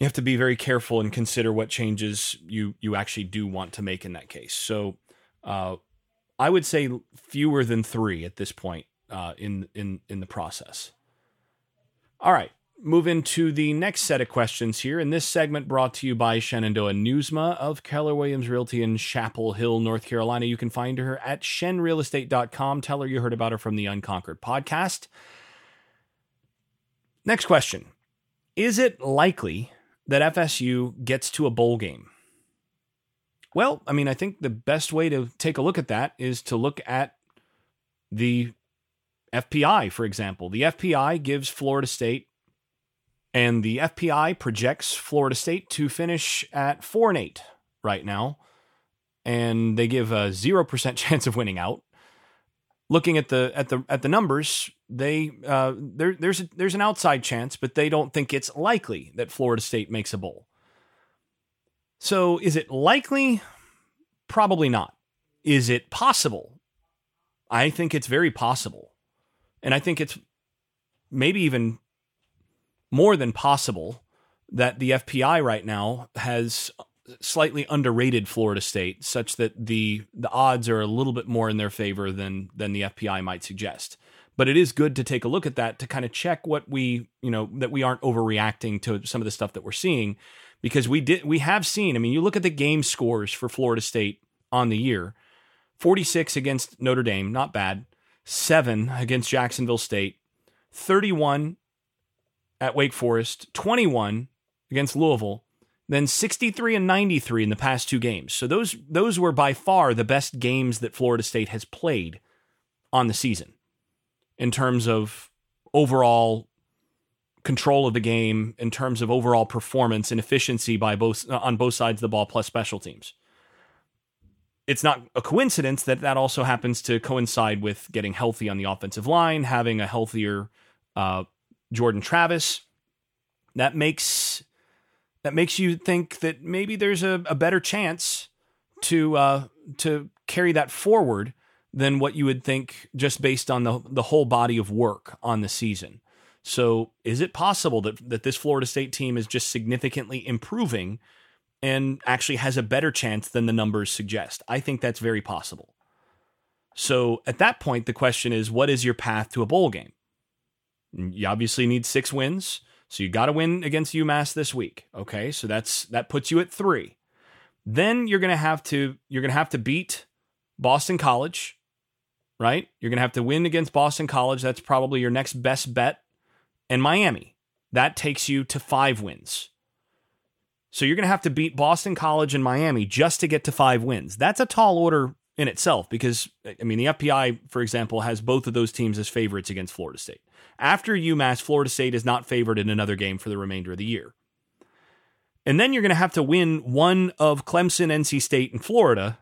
A: you have to be very careful and consider what changes you you actually do want to make in that case. So uh, I would say fewer than three at this point uh, in in in the process. All right, move into the next set of questions here. In this segment, brought to you by Shenandoah Newsma of Keller Williams Realty in Chapel Hill, North Carolina. You can find her at shenrealestate.com. Tell her you heard about her from the Unconquered podcast. Next question Is it likely that FSU gets to a bowl game? Well, I mean, I think the best way to take a look at that is to look at the FPI, for example. The FPI gives Florida State, and the FPI projects Florida State to finish at 4 and 8 right now. And they give a 0% <laughs> chance of winning out. Looking at the at the at the numbers, they uh, there there's a, there's an outside chance, but they don't think it's likely that Florida State makes a bowl. So is it likely? Probably not. Is it possible? I think it's very possible. And I think it's maybe even more than possible that the FPI right now has slightly underrated Florida State such that the the odds are a little bit more in their favor than than the FPI might suggest. But it is good to take a look at that to kind of check what we, you know, that we aren't overreacting to some of the stuff that we're seeing because we did we have seen. I mean, you look at the game scores for Florida State on the year: forty-six against Notre Dame, not bad. Seven against Jacksonville State, thirty-one at Wake Forest, twenty-one against Louisville, then 63 and 93 in the past two games. So those those were by far the best games that Florida State has played on the season in terms of overall control of the game in terms of overall performance and efficiency by both uh, on both sides of the ball plus special teams. It's not a coincidence that that also happens to coincide with getting healthy on the offensive line, having a healthier uh, Jordan Travis. That makes that makes you think that maybe there's a, a better chance to uh, to carry that forward than what you would think just based on the the whole body of work on the season. So, is it possible that that this Florida State team is just significantly improving and actually has a better chance than the numbers suggest? I think that's very possible. So, at that point, the question is what is your path to a bowl game? You obviously need 6 wins, so you got to win against UMass this week. Okay? So that's that puts you at 3. Then you're to have to you're going to have to beat Boston College, right? You're going to have to win against Boston College. That's probably your next best bet and Miami. That takes you to five wins. So you're going to have to beat Boston College and Miami just to get to five wins. That's a tall order in itself because, I mean, the FPI, for example, has both of those teams as favorites against Florida State. After UMass, Florida State is not favored in another game for the remainder of the year. And then you're going to have to win one of Clemson, NC State, and Florida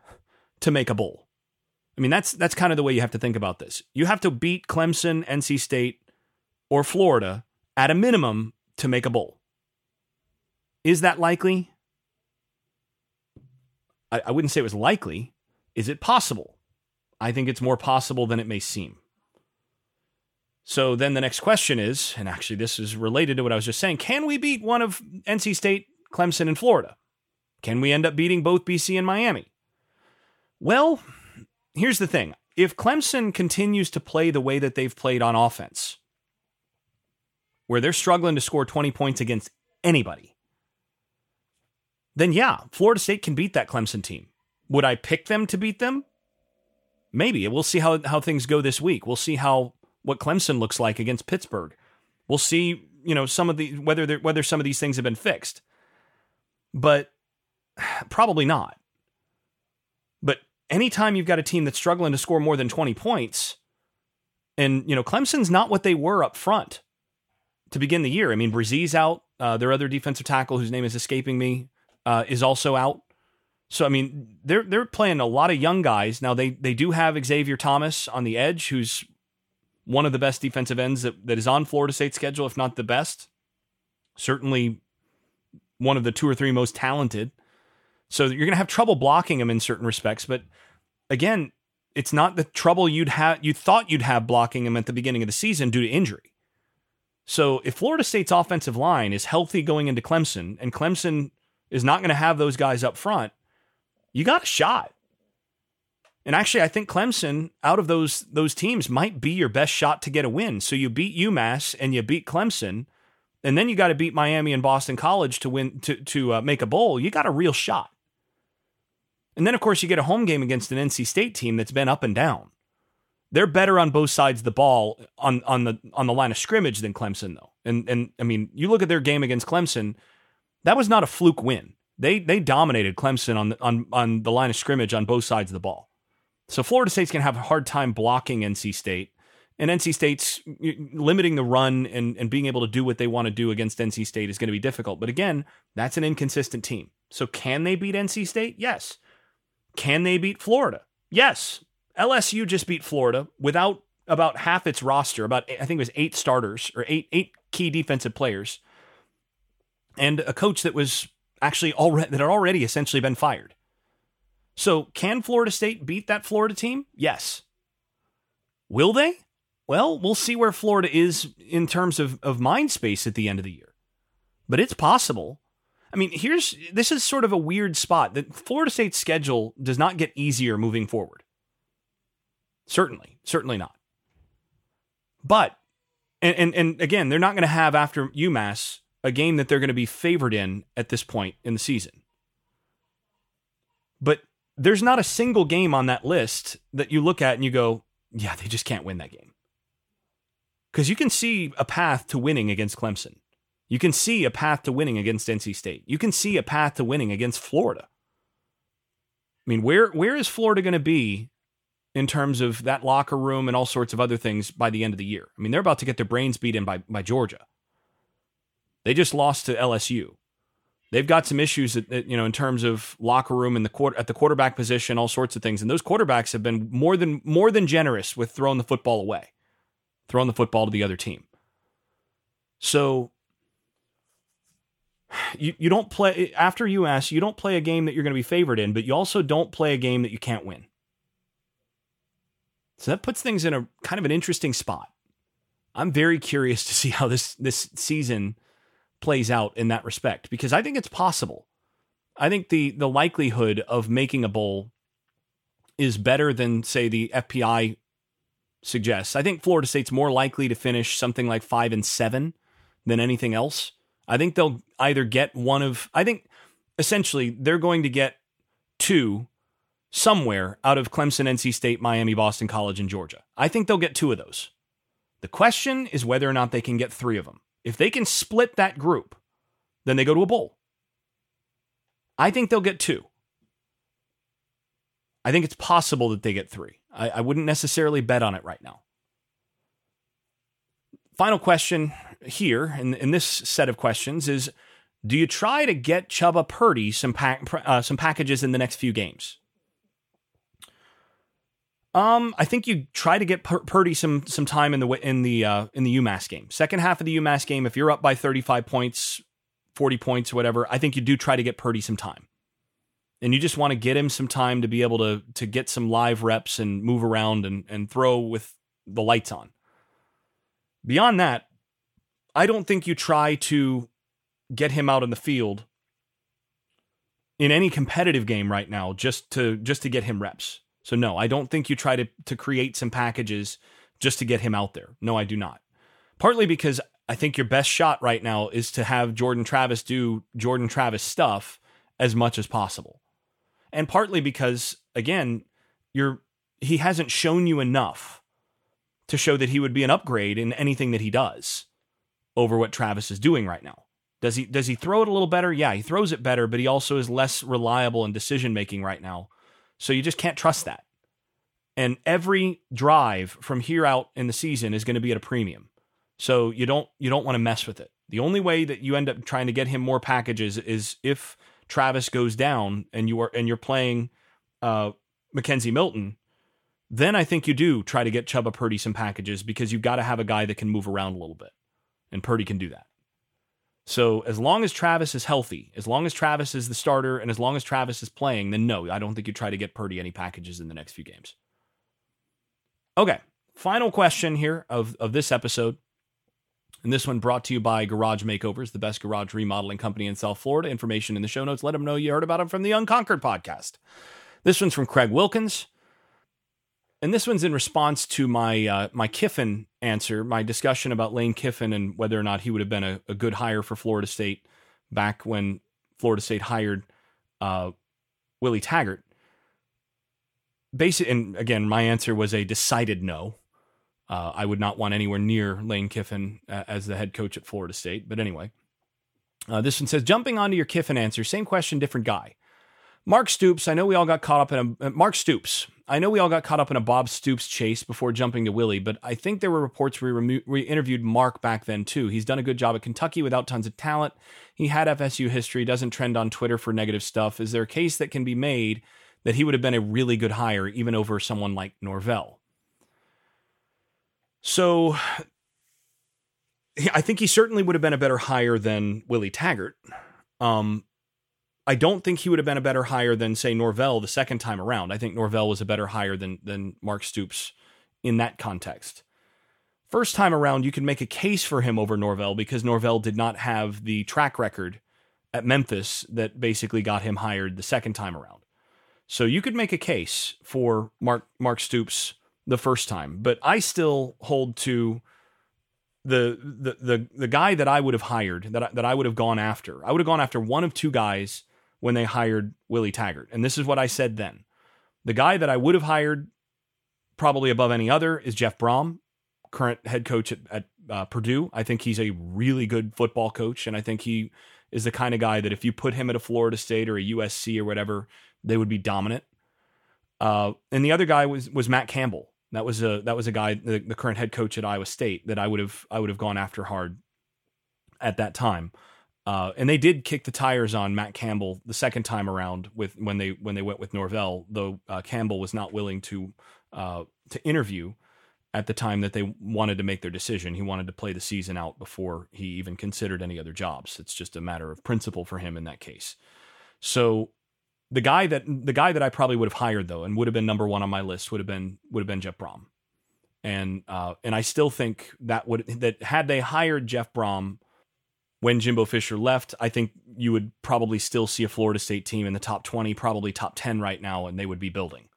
A: to make a bowl. I mean, that's that's kind of the way you have to think about this. You have to beat Clemson, NC State, or Florida at a minimum to make a bowl. Is that likely? I, I wouldn't say it was likely. Is it possible? I think it's more possible than it may seem. So then the next question is, and actually this is related to what I was just saying, can we beat one of NC State, Clemson, and Florida? Can we end up beating both BC and Miami? Well, here's the thing. If Clemson continues to play the way that they've played on offense, where they're struggling to score 20 points against anybody, then yeah, Florida State can beat that Clemson team. Would I pick them to beat them? Maybe. We'll see how, how things go this week. We'll see how what Clemson looks like against Pittsburgh. We'll see, you know, some of the whether whether some of these things have been fixed. But <sighs> probably not. But anytime you've got a team that's struggling to score more than 20 points, And, you know, Clemson's not what they were up front to begin the year. I mean, Bresee's out. Uh, their other defensive tackle, whose name is escaping me, uh, is also out. So I mean, they're they're playing a lot of young guys now. They they do have Xavier Thomas on the edge, who's one of the best defensive ends that, that is on Florida State's schedule, if not the best. Certainly, one of the two or three most talented. So you're going to have trouble blocking him in certain respects. But again, it's not the trouble you'd have you thought you'd have blocking him at the beginning of the season due to injury. So if Florida State's offensive line is healthy going into Clemson, and Clemson is not going to have those guys up front, you got a shot. And actually, I think Clemson, out of those those teams, might be your best shot to get a win. So you beat UMass and you beat Clemson, and then you got to beat Miami and Boston College to win to to uh, make a bowl. You got a real shot. And then, of course, you get a home game against an NC State team that's been up and down. They're better on both sides of the ball on on the on the line of scrimmage than Clemson, though. And and I mean, you look at their game against Clemson, that was not a fluke win. They they dominated Clemson on the, on on the line of scrimmage on both sides of the ball. So Florida State's going to have a hard time blocking NC State, and NC State's limiting the run and and being able to do what they want to do against NC State is going to be difficult. But again, that's an inconsistent team. So can they beat NC State? Yes. Can they beat Florida? Yes. LSU just beat Florida without about half its roster, about I think it was eight starters or eight eight key defensive players, and a coach that was actually already that had already essentially been fired. So, can Florida State beat that Florida team? Yes. Will they? Well, we'll see where Florida is in terms of, of mind space at the end of the year. But it's possible. I mean, here's this is sort of a weird spot that Florida State's schedule does not get easier moving forward. Certainly, certainly not. But and and, and again, they're not going to have after UMass a game that they're going to be favored in at this point in the season. But there's not a single game on that list that you look at and you go, yeah, they just can't win that game. Because you can see a path to winning against Clemson. You can see a path to winning against NC State. You can see a path to winning against Florida. I mean, where where is Florida going to be in terms of that locker room and all sorts of other things by the end of the year? I mean, they're about to get their brains beat in by, by Georgia. They just lost to LSU. They've got some issues, that, you know, in terms of locker room and the quarter at the quarterback position, all sorts of things. And those quarterbacks have been more than more than generous with throwing the football away, throwing the football to the other team. So you, you don't play after UMass, you don't play a game that you're going to be favored in, but you also don't play a game that you can't win. So that puts things in a kind of an interesting spot. I'm very curious to see how this this season plays out in that respect because I think it's possible. I think the the likelihood of making a bowl is better than say the FPI suggests. I think Florida State's more likely to finish something like 5 and 7 than anything else. I think they'll either get one of I think essentially they're going to get two somewhere out of Clemson, NC State, Miami, Boston College and Georgia. I think they'll get two of those. The question is whether or not they can get 3 of them. If they can split that group, then they go to a bowl. I think they'll get two. I think it's possible that they get three. I, I wouldn't necessarily bet on it right now. Final question here in, in this set of questions is Do you try to get Chubba Purdy some, uh, some packages in the next few games? Um, I think you try to get Pur- Purdy some some time in the in the uh, in the UMass game. Second half of the UMass game, if you're up by 35 points, 40 points, whatever, I think you do try to get Purdy some time. And you just want to get him some time to be able to to get some live reps and move around and and throw with the lights on. Beyond that, I don't think you try to get him out in the field in any competitive game right now just to just to get him reps. So no, I don't think you try to to create some packages just to get him out there. No, I do not. Partly because I think your best shot right now is to have Jordan Travis do Jordan Travis stuff as much as possible. And partly because again, you're he hasn't shown you enough to show that he would be an upgrade in anything that he does over what Travis is doing right now. Does he does he throw it a little better? Yeah, he throws it better, but he also is less reliable in decision making right now so you just can't trust that. And every drive from here out in the season is going to be at a premium. So you don't you don't want to mess with it. The only way that you end up trying to get him more packages is if Travis goes down and you are and you're playing uh, McKenzie Milton, then I think you do try to get Chubba Purdy some packages because you've got to have a guy that can move around a little bit, and Purdy can do that. So as long as Travis is healthy, as long as Travis is the starter, and as long as Travis is playing, then no, I don't think you try to get Purdy any packages in the next few games. Okay, final question here of of this episode. And this one brought to you by Garage Makeovers, the best garage remodeling company in South Florida. Information in the show notes. Let them know you heard about them from the Unconquered podcast. This one's from Craig Wilkins. And this one's in response to my uh, my Kiffin answer, my discussion about Lane Kiffin and whether or not he would have been a, a good hire for Florida State back when Florida State hired uh, Willie Taggart. Basic, and again, my answer was a decided no. Uh, I would not want anywhere near Lane Kiffin uh, as the head coach at Florida State. But anyway, uh, this one says jumping onto your Kiffin answer, same question, different guy. Mark Stoops, I know we all got caught up in a Mark Stoops. I know we all got caught up in a Bob Stoops chase before jumping to Willie, but I think there were reports we, remo- we interviewed Mark back then too. He's done a good job at Kentucky without tons of talent. He had FSU history, doesn't trend on Twitter for negative stuff. Is there a case that can be made that he would have been a really good hire even over someone like Norvell? So <sighs> I think he certainly would have been a better hire than Willie Taggart. Um, I don't think he would have been a better hire than say Norvell the second time around. I think Norvell was a better hire than than Mark Stoops in that context. First time around, you can make a case for him over Norvell because Norvell did not have the track record at Memphis that basically got him hired the second time around. So you could make a case for Mark Mark Stoops the first time, but I still hold to the the the the guy that I would have hired that I, that I would have gone after. I would have gone after one of two guys when they hired Willie Taggart, and this is what I said then. The guy that I would have hired probably above any other is Jeff Brohm, current head coach at, at uh, Purdue. I think he's a really good football coach, and I think he is the kind of guy that if you put him at a Florida State or a USC or whatever, they would be dominant. Uh, and the other guy was was Matt Campbell. That was a that was a guy, the, the current head coach at Iowa State, that I would have I would have gone after hard at that time. Uh, and they did kick the tires on Matt Campbell the second time around with when they when they went with Norvell, though uh, Campbell was not willing to uh, to interview at the time that they wanted to make their decision. He wanted to play the season out before he even considered any other jobs. It's just a matter of principle for him in that case. So the guy that the guy that I probably would have hired though and would have been number one on my list would have been would have been Jeff Brohm. and uh, and I still think that would that had they hired Jeff Brohm when Jimbo Fisher left, I think you would probably still see a Florida State team in the top twenty, probably top ten right now, and they would be building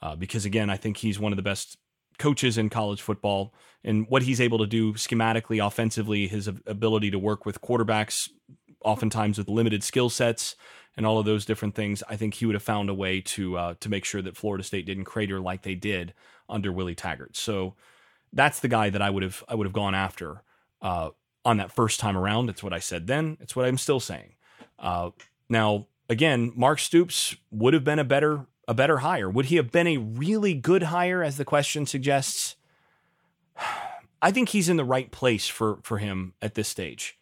A: uh, because again, I think he's one of the best coaches in college football and what he's able to do schematically, offensively, his ability to work with quarterbacks, oftentimes with limited skill sets and all of those different things, I think he would have found a way to uh, to make sure that Florida State didn't crater like they did under Willie Taggart. So that's the guy that I would have I would have gone after uh, on that first time around. It's what I said then. It's what I'm still saying. Uh, now again, Mark Stoops would have been a better a better hire. Would he have been a really good hire, as the question suggests? <sighs> I think he's in the right place for for him at this stage.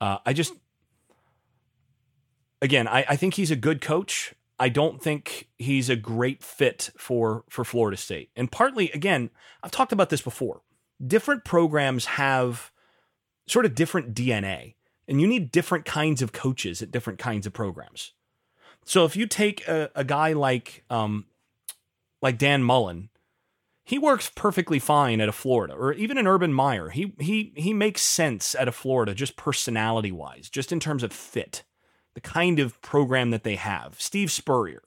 A: Uh, I just again, I, I think he's a good coach. I don't think he's a great fit for for Florida State. And partly, again, I've talked about this before. Different programs have sort of different DNA, and you need different kinds of coaches at different kinds of programs. So if you take a, a guy like um, like Dan Mullen, he works perfectly fine at a Florida, or even an Urban Meyer. He he he makes sense at a Florida, just personality wise, just in terms of fit the kind of program that they have. Steve Spurrier,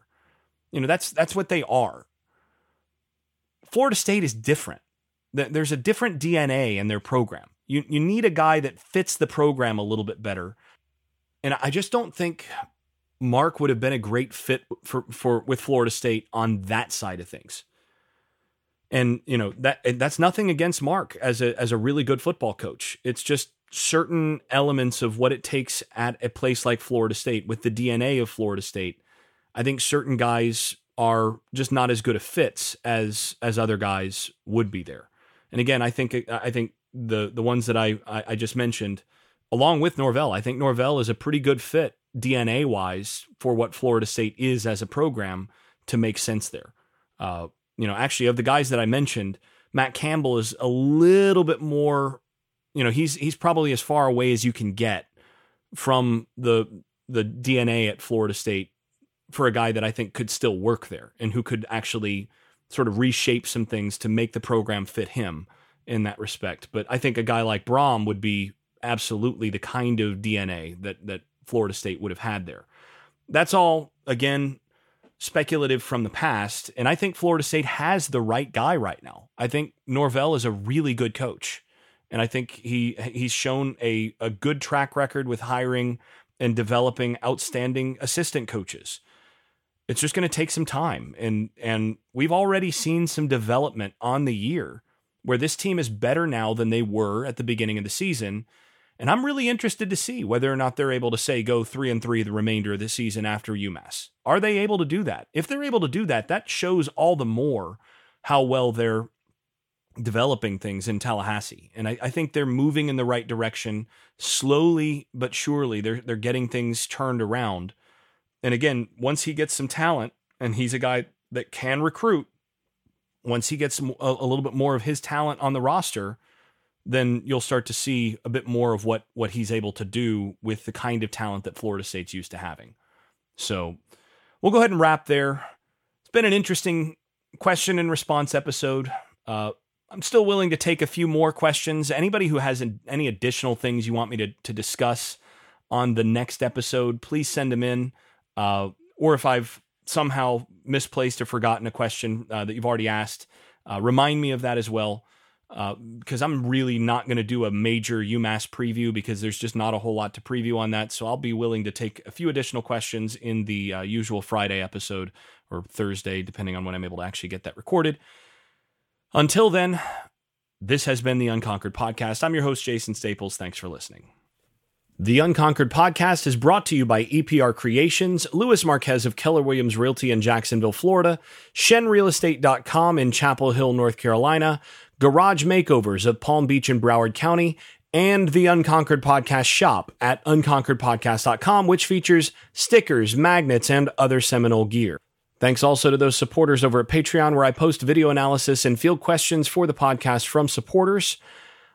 A: you know, that's that's what they are. Florida State is different. There's a different DNA in their program. You you need a guy that fits the program a little bit better. And I just don't think Mark would have been a great fit for, for with Florida State on that side of things. And you know that that's nothing against Mark as a as a really good football coach. It's just certain elements of what it takes at a place like Florida State with the DNA of Florida State. I think certain guys are just not as good a fits as as other guys would be there. And again, I think I think the the ones that I I, I just mentioned, along with Norvell, I think Norvell is a pretty good fit DNA wise for what Florida State is as a program to make sense there. Uh, you know, actually, of the guys that I mentioned, Matt Campbell is a little bit more. You know, he's he's probably as far away as you can get from the the DNA at Florida State for a guy that I think could still work there and who could actually sort of reshape some things to make the program fit him in that respect. But I think a guy like Brohm would be absolutely the kind of DNA that that Florida State would have had there. That's all again speculative from the past, and I think Florida State has the right guy right now. I think Norvell is a really good coach, and I think he he's shown a a good track record with hiring and developing outstanding assistant coaches. It's just going to take some time and and we've already seen some development on the year where this team is better now than they were at the beginning of the season. And I'm really interested to see whether or not they're able to say go 3 and 3 the remainder of the season after UMass. Are they able to do that? If they're able to do that, that shows all the more how well they're developing things in Tallahassee. And I, I, think they're moving in the right direction slowly but surely. They're they're getting things turned around. And again, once he gets some talent, and he's a guy that can recruit, once he gets a, a little bit more of his talent on the roster, then you'll start to see a bit more of what what he's able to do with the kind of talent that Florida State's used to having. So we'll go ahead and wrap there. It's been an interesting question and response episode. Uh, I'm still willing to take a few more questions. Anybody who has any additional things you want me to, to discuss on the next episode, please send them in. Uh, or if I've somehow misplaced or forgotten a question uh, that you've already asked, uh, remind me of that as well. Because uh, I'm really not going to do a major UMass preview because there's just not a whole lot to preview on that. So I'll be willing to take a few additional questions in the uh, usual Friday episode or Thursday, depending on when I'm able to actually get that recorded. Until then, this has been the Unconquered Podcast. I'm your host, Jason Staples. Thanks for listening. The Unconquered Podcast is brought to you by EPR Creations, Lewis Marquez of Keller Williams Realty in Jacksonville, Florida, ShenRealEstate.com in Chapel Hill, North Carolina, Garage Makeovers of Palm Beach and Broward County, and the Unconquered Podcast shop at unconqueredpodcast.com, which features stickers, magnets, and other Seminole gear. Thanks also to those supporters over at Patreon, where I post video analysis and field questions for the podcast from supporters.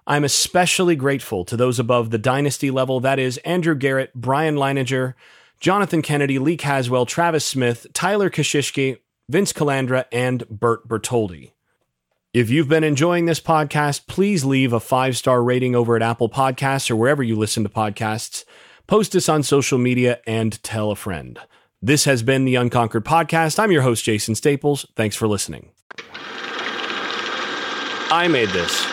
A: I'm especially grateful to those above the dynasty level that is, Andrew Garrett, Brian Leininger, Jonathan Kennedy, Lee Caswell, Travis Smith, Tyler Kashishki, Vince Calandra, and Bert Bertoldi. If you've been enjoying this podcast, please leave a five star rating over at Apple Podcasts or wherever you listen to podcasts. Post us on social media and tell a friend. This has been the Unconquered Podcast. I'm your host, Jason Staples. Thanks for listening. I made this.